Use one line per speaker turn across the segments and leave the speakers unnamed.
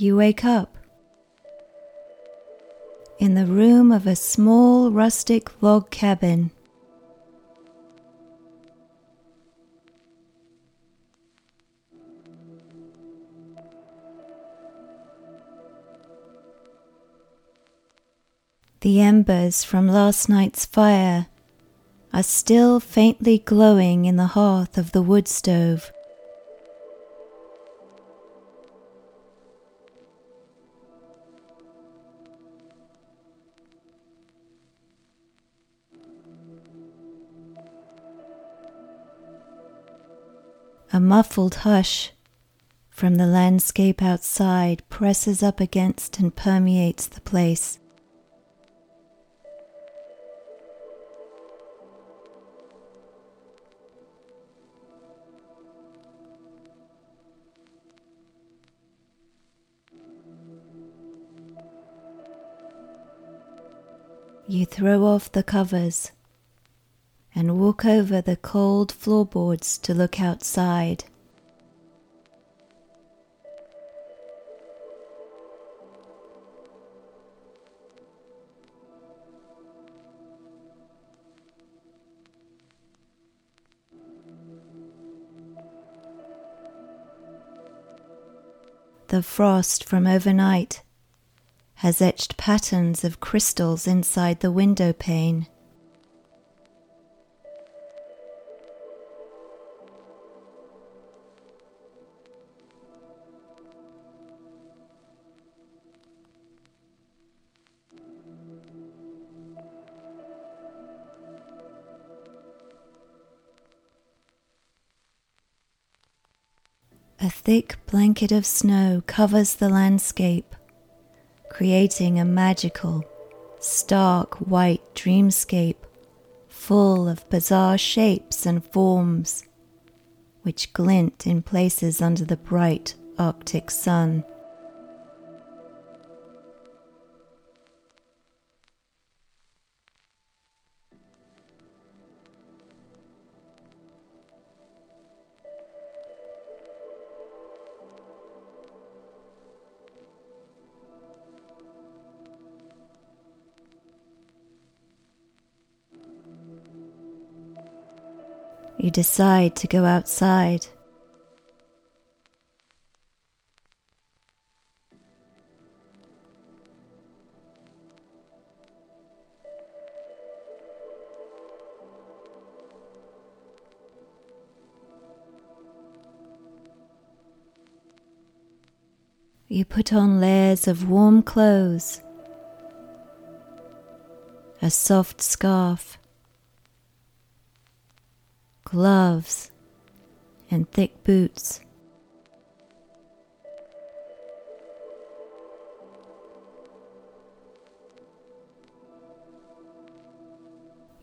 you wake up in the room of a small rustic log cabin. The embers from last night's fire are still faintly glowing in the hearth of the wood stove. Muffled hush from the landscape outside presses up against and permeates the place. You throw off the covers and walk over the cold floorboards to look outside. The frost from overnight has etched patterns of crystals inside the window pane. Thick blanket of snow covers the landscape, creating a magical, stark white dreamscape full of bizarre shapes and forms, which glint in places under the bright Arctic sun. You decide to go outside. You put on layers of warm clothes, a soft scarf, gloves, and thick boots.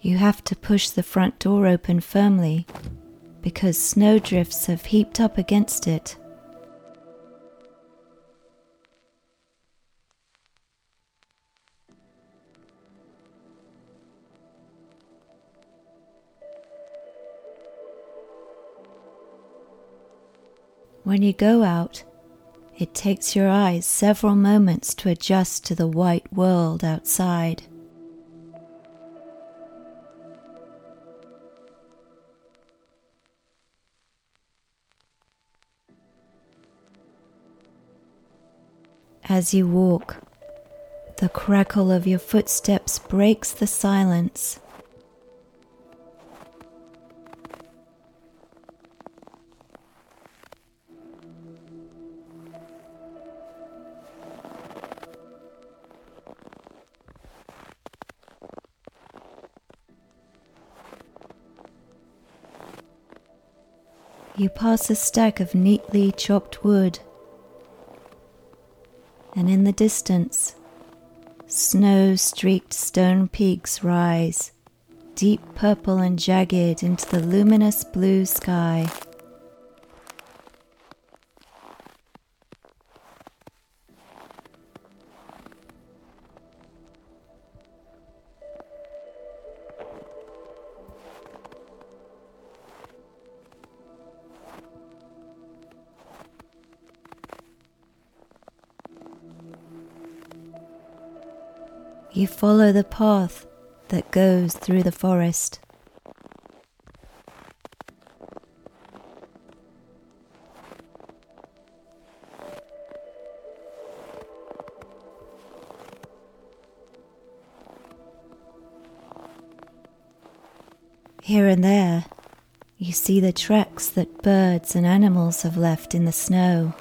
You have to push the front door open firmly because snowdrifts have heaped up against it. When you go out, it takes your eyes several moments to adjust to the white world outside. As you walk, the crackle of your footsteps breaks the silence. Pass a stack of neatly chopped wood, and in the distance, snow streaked stone peaks rise, deep purple and jagged into the luminous blue sky. You follow the path that goes through the forest. Here and there, you see the tracks that birds and animals have left in the snow.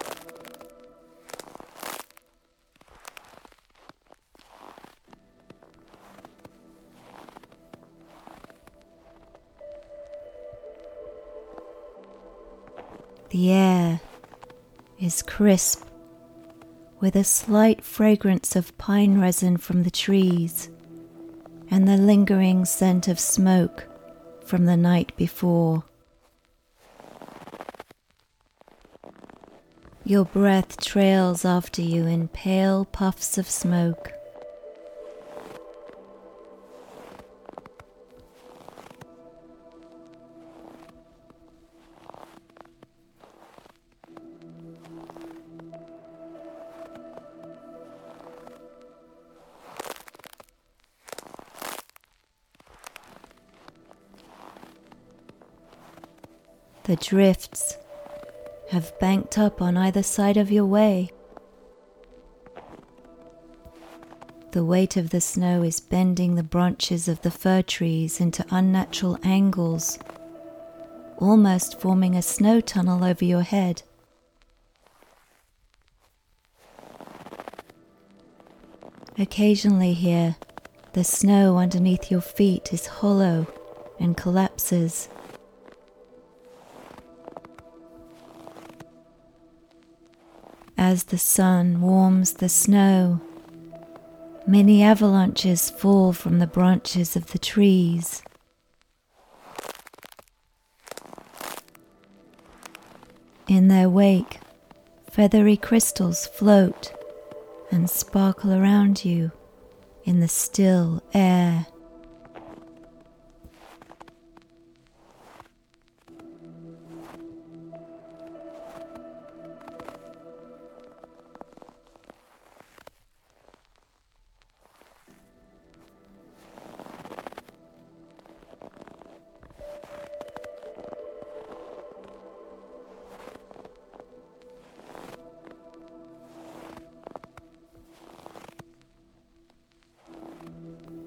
The air is crisp with a slight fragrance of pine resin from the trees and the lingering scent of smoke from the night before. Your breath trails after you in pale puffs of smoke. The drifts have banked up on either side of your way. The weight of the snow is bending the branches of the fir trees into unnatural angles, almost forming a snow tunnel over your head. Occasionally, here, the snow underneath your feet is hollow and collapses. As the sun warms the snow, many avalanches fall from the branches of the trees. In their wake, feathery crystals float and sparkle around you in the still air.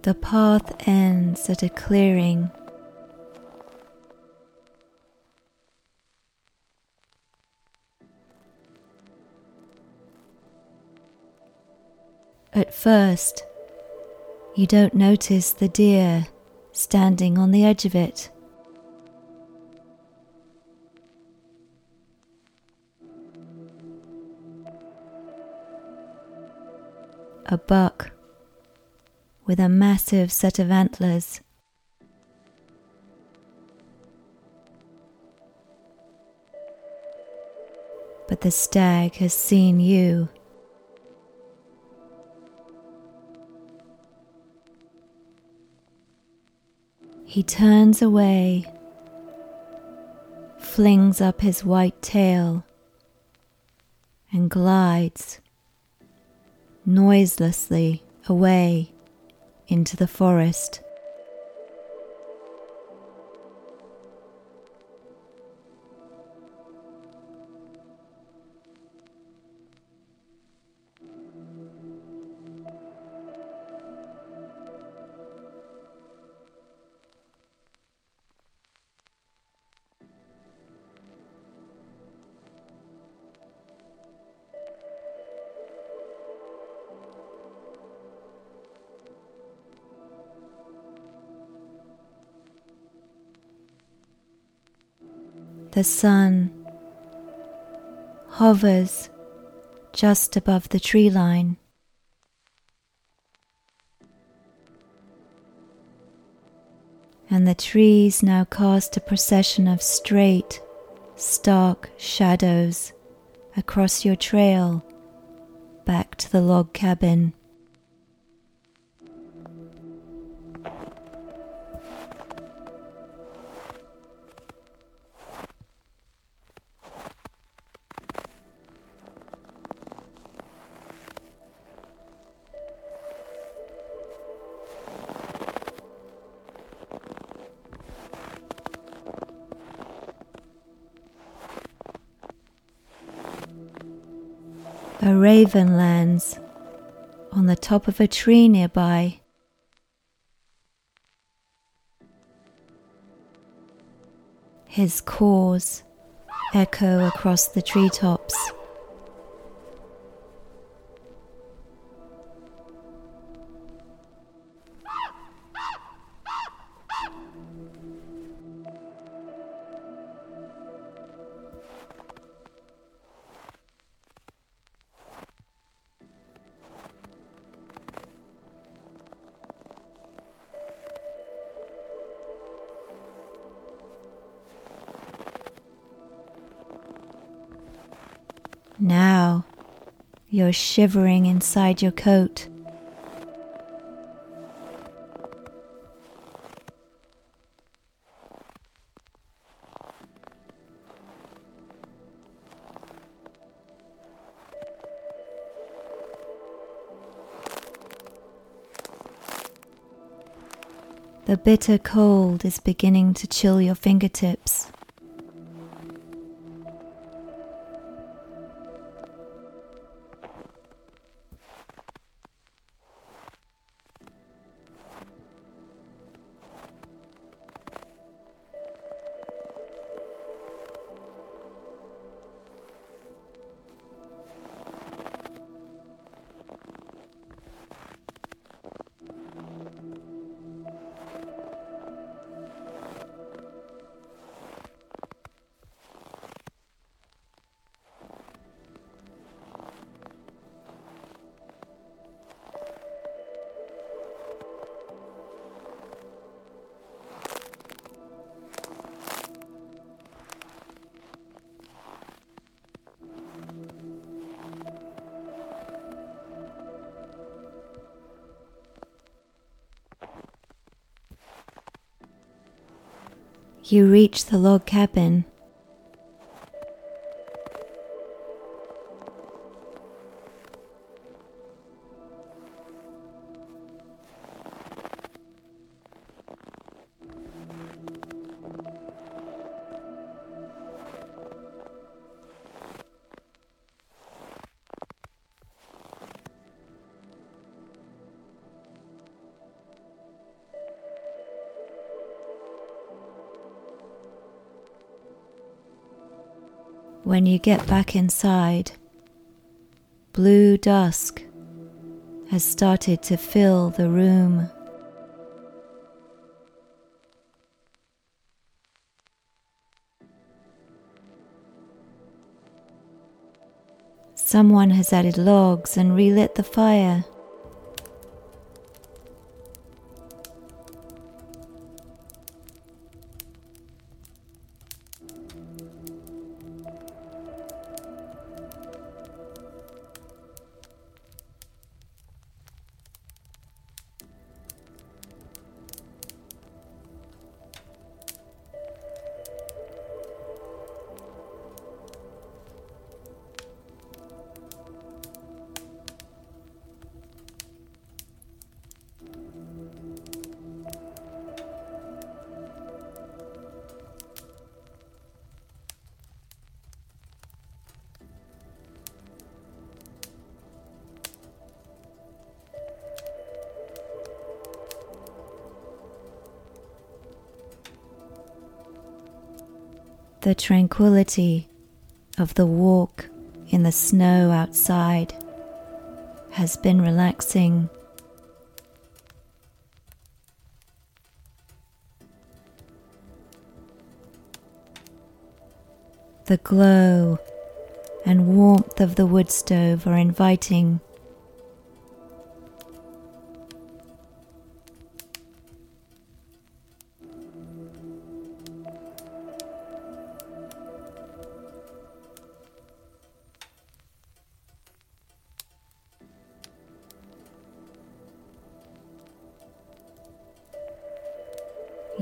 The path ends at a clearing. At first, you don't notice the deer standing on the edge of it. A buck with a massive set of antlers. But the stag has seen you. He turns away, flings up his white tail, and glides noiselessly away into the forest. The sun hovers just above the tree line. And the trees now cast a procession of straight, stark shadows across your trail back to the log cabin. Raven lands on the top of a tree nearby. His caws echo across the treetops. You're shivering inside your coat. The bitter cold is beginning to chill your fingertips. You reach the log cabin. When you get back inside, blue dusk has started to fill the room. Someone has added logs and relit the fire. The tranquility of the walk in the snow outside has been relaxing. The glow and warmth of the wood stove are inviting.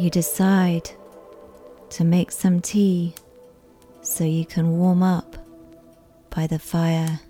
You decide to make some tea so you can warm up by the fire.